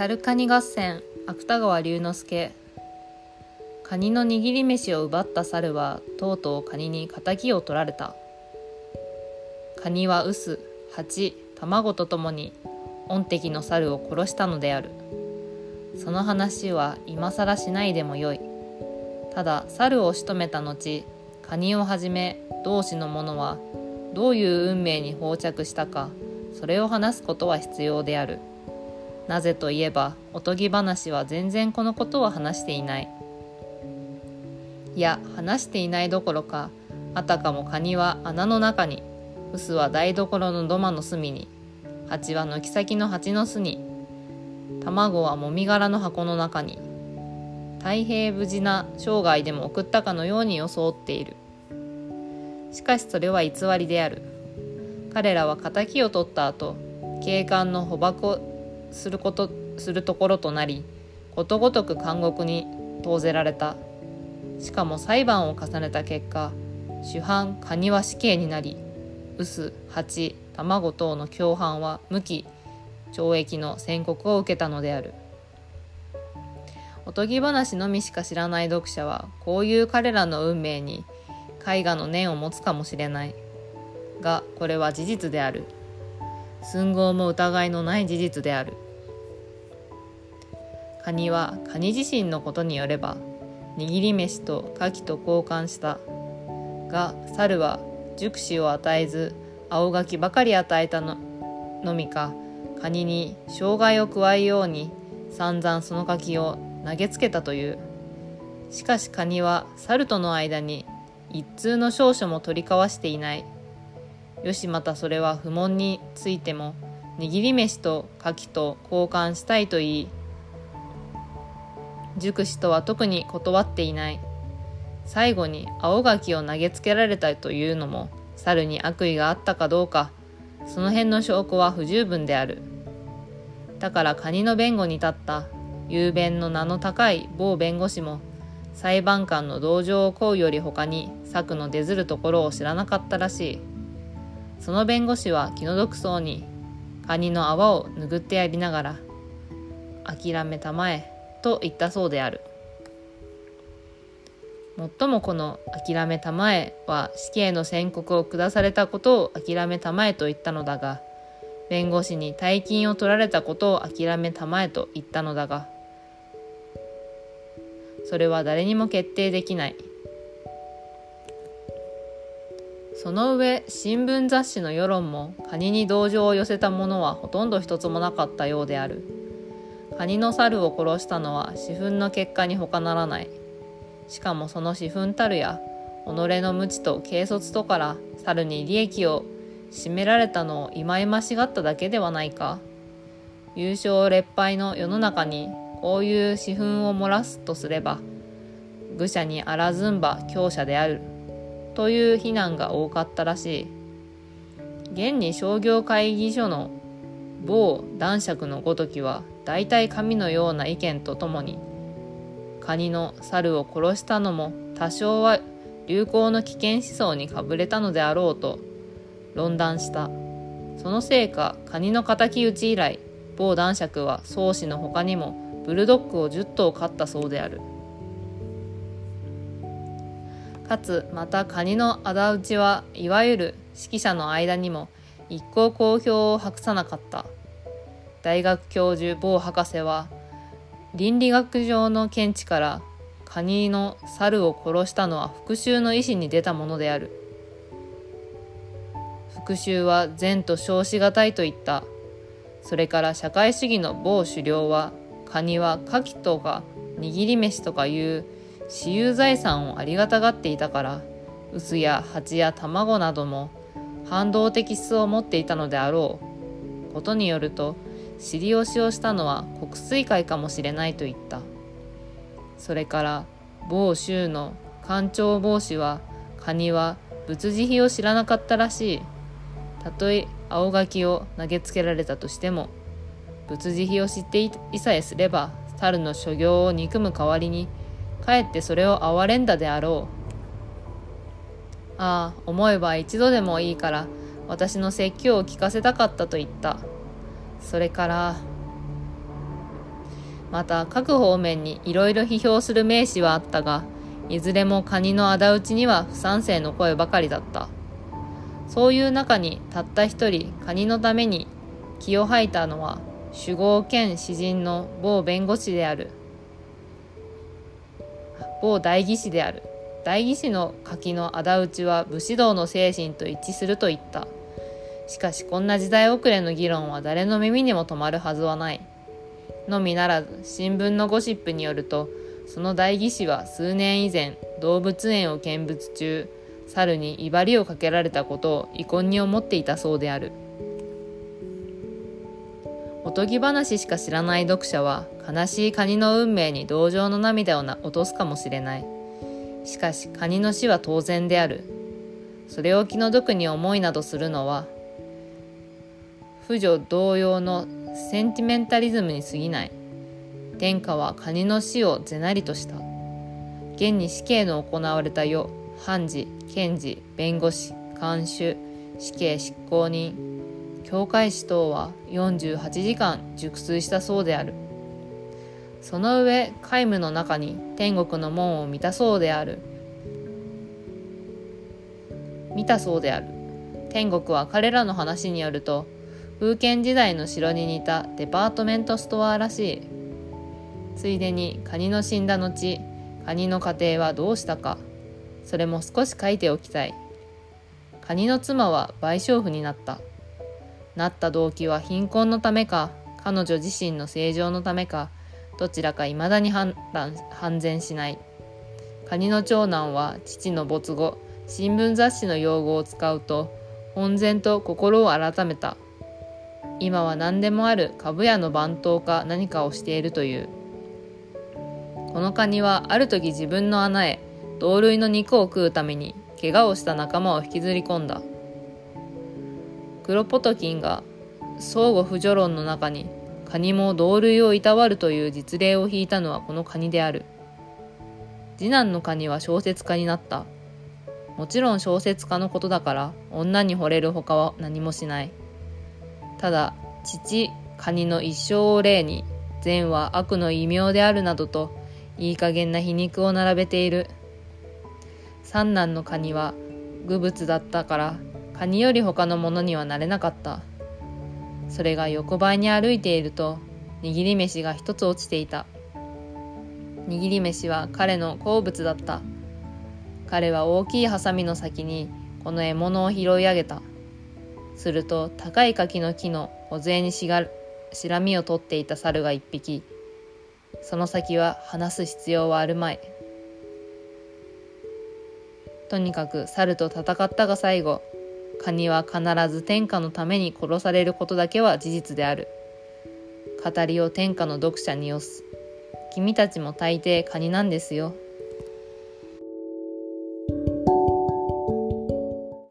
猿カニ合戦芥川龍之介。カニの握り飯を奪った猿はとうとうカニに敵を取られた。カニは臼蜂卵とともに御敵の猿を殺したのである。その話は今更しないでもよい。ただ猿を仕留めた後カニをはじめ同志の者はどういう運命に放着したかそれを話すことは必要である。なぜといえばおとぎ話は全然このことは話していない。いや話していないどころかあたかもカニは穴の中に臼は台所の土間の隅に蜂は軒先の蜂の巣に卵はもみ殻の箱の中に太平無事な生涯でも送ったかのように装っている。しかしそれは偽りである。彼らは敵を取った後警官の捕獲をすることするところとなりことごとく監獄に投ぜられた。しかも裁判を重ねた結果主犯カニは死刑になり臼蜂卵等の共犯は無期懲役の宣告を受けたのである。おとぎ話のみしか知らない読者はこういう彼らの運命に絵画の念を持つかもしれないがこれは事実である。寸合も疑いのない事実である。カニはカニ自身のことによれば握り飯と牡蠣と交換した。が猿は熟子を与えず青柿ばかり与えたののみかカニに障害を加えように散々その柿を投げつけたという。しかしカニは猿との間に一通の証書も取り交わしていない。よしまたそれは不問についても握り飯と牡蠣と交換したいと言い熟子とは特に断っていない。最後に青柿を投げつけられたというのも猿に悪意があったかどうかその辺の証拠は不十分である。だからカニの弁護に立った雄弁の名の高い某弁護士も裁判官の同情を請うより他に策の出ずるところを知らなかったらしい。その弁護士は気の毒そうにカニの泡を拭ってやりながら「諦めたまえ」と言ったそうである。もっともこの「諦めたまえ」は死刑の宣告を下されたことを諦めたまえと言ったのだが弁護士に大金を取られたことを諦めたまえと言ったのだがそれは誰にも決定できない。その上新聞雑誌の世論もカニに同情を寄せたものはほとんど一つもなかったようである。カニの猿を殺したのは私憤の結果に他ならない。しかもその私憤たるや己の無知と軽率とから猿に利益を占められたのを忌々しがっただけではないか。優勝劣敗の世の中にこういう私憤を漏らすとすれば愚者にあらずんば強者である。という非難が多かったらしい。現に商業会議所の某男爵のごときは大体神のような意見とともにカニの猿を殺したのも多少は流行の危険思想にかぶれたのであろうと論断した。そのせいかカニの敵討ち以来某男爵は宗師の他にもブルドッグを10頭飼ったそうである。かつまたカニの仇討ちはいわゆる指揮者の間にも一向好評を博さなかった。大学教授某博士は倫理学上の見地からカニの猿を殺したのは復讐の意思に出たものである。復讐は善と称しがたいと言った。それから社会主義の某狩猟はカニは牡蠣とか握り飯とかいう私有財産をありがたがっていたから臼や蜂や卵なども反動的質を持っていたのであろう。ことによると尻押しをしたのは国水会かもしれないと言った。それから某州の官庁帽子はカニは仏慈悲を知らなかったらしい。たとえ青柿を投げつけられたとしても仏慈悲を知っていさえすれば猿の所業を憎む代わりにかえってそれを憐れんだであろう。ああ思えば一度でもいいから私の説教を聞かせたかったと言った。それからまた各方面にいろいろ批評する名士はあったがいずれもカニの仇討ちには不賛成の声ばかりだった。そういう中にたった一人カニのために気を吐いたのは守護兼詩人の某弁護士である。某代議士である。代議士の柿の仇討ちは武士道の精神と一致すると言った。しかしこんな時代遅れの議論は誰の耳にも止まるはずはない。のみならず新聞のゴシップによるとその代議士は数年以前動物園を見物中猿に威張りをかけられたことを遺恨に思っていたそうである。おとぎ話しか知らない読者は悲しいカニの運命に同情の涙を落とすかもしれない。しかしカニの死は当然である。それを気の毒に思いなどするのは婦女同様のセンティメンタリズムに過ぎない。天下はカニの死を是なりとした。現に死刑の行われた世判事検事弁護士監修死刑執行人。教会士等は48時間熟睡したそうである。その上皆無の中に天国の門を見たそうである。見たそうである。天国は彼らの話によると封建時代の城に似たデパートメントストアらしい。ついでにカニの死んだ後カニの家庭はどうしたかそれも少し書いておきたい。カニの妻は賠償婦になった。なった動機は貧困のためか彼女自身の正常のためかどちらか未だに判断判然しない。カニの長男は父の没後新聞雑誌の用語を使うと本然と心を改めた。今は何でもある株屋の番頭か何かをしているという。このカニはある時自分の穴へ同類の肉を食うために怪我をした仲間を引きずり込んだ。クロポトキンが相互不助論の中にカニも同類をいたわるという実例を引いたのはこのカニである。次男のカニは小説家になった。もちろん小説家のことだから女に惚れるほかは何もしない。ただ父カニの一生を例に善は悪の異名であるなどといい加減な皮肉を並べている。三男のカニは愚物だったからカニより他のものにはなれなかった。それが横ばいに歩いていると握り飯が一つ落ちていた。握り飯は彼の好物だった。彼は大きいハサミの先にこの獲物を拾い上げた。すると高い柿の木の梢にしがしらみを取っていた猿が一匹。その先は話す必要はあるまい。とにかく猿と戦ったが最後カニは必ず天下のために殺されることだけは事実である。語りを天下の読者によす。君たちも大抵カニなんですよ。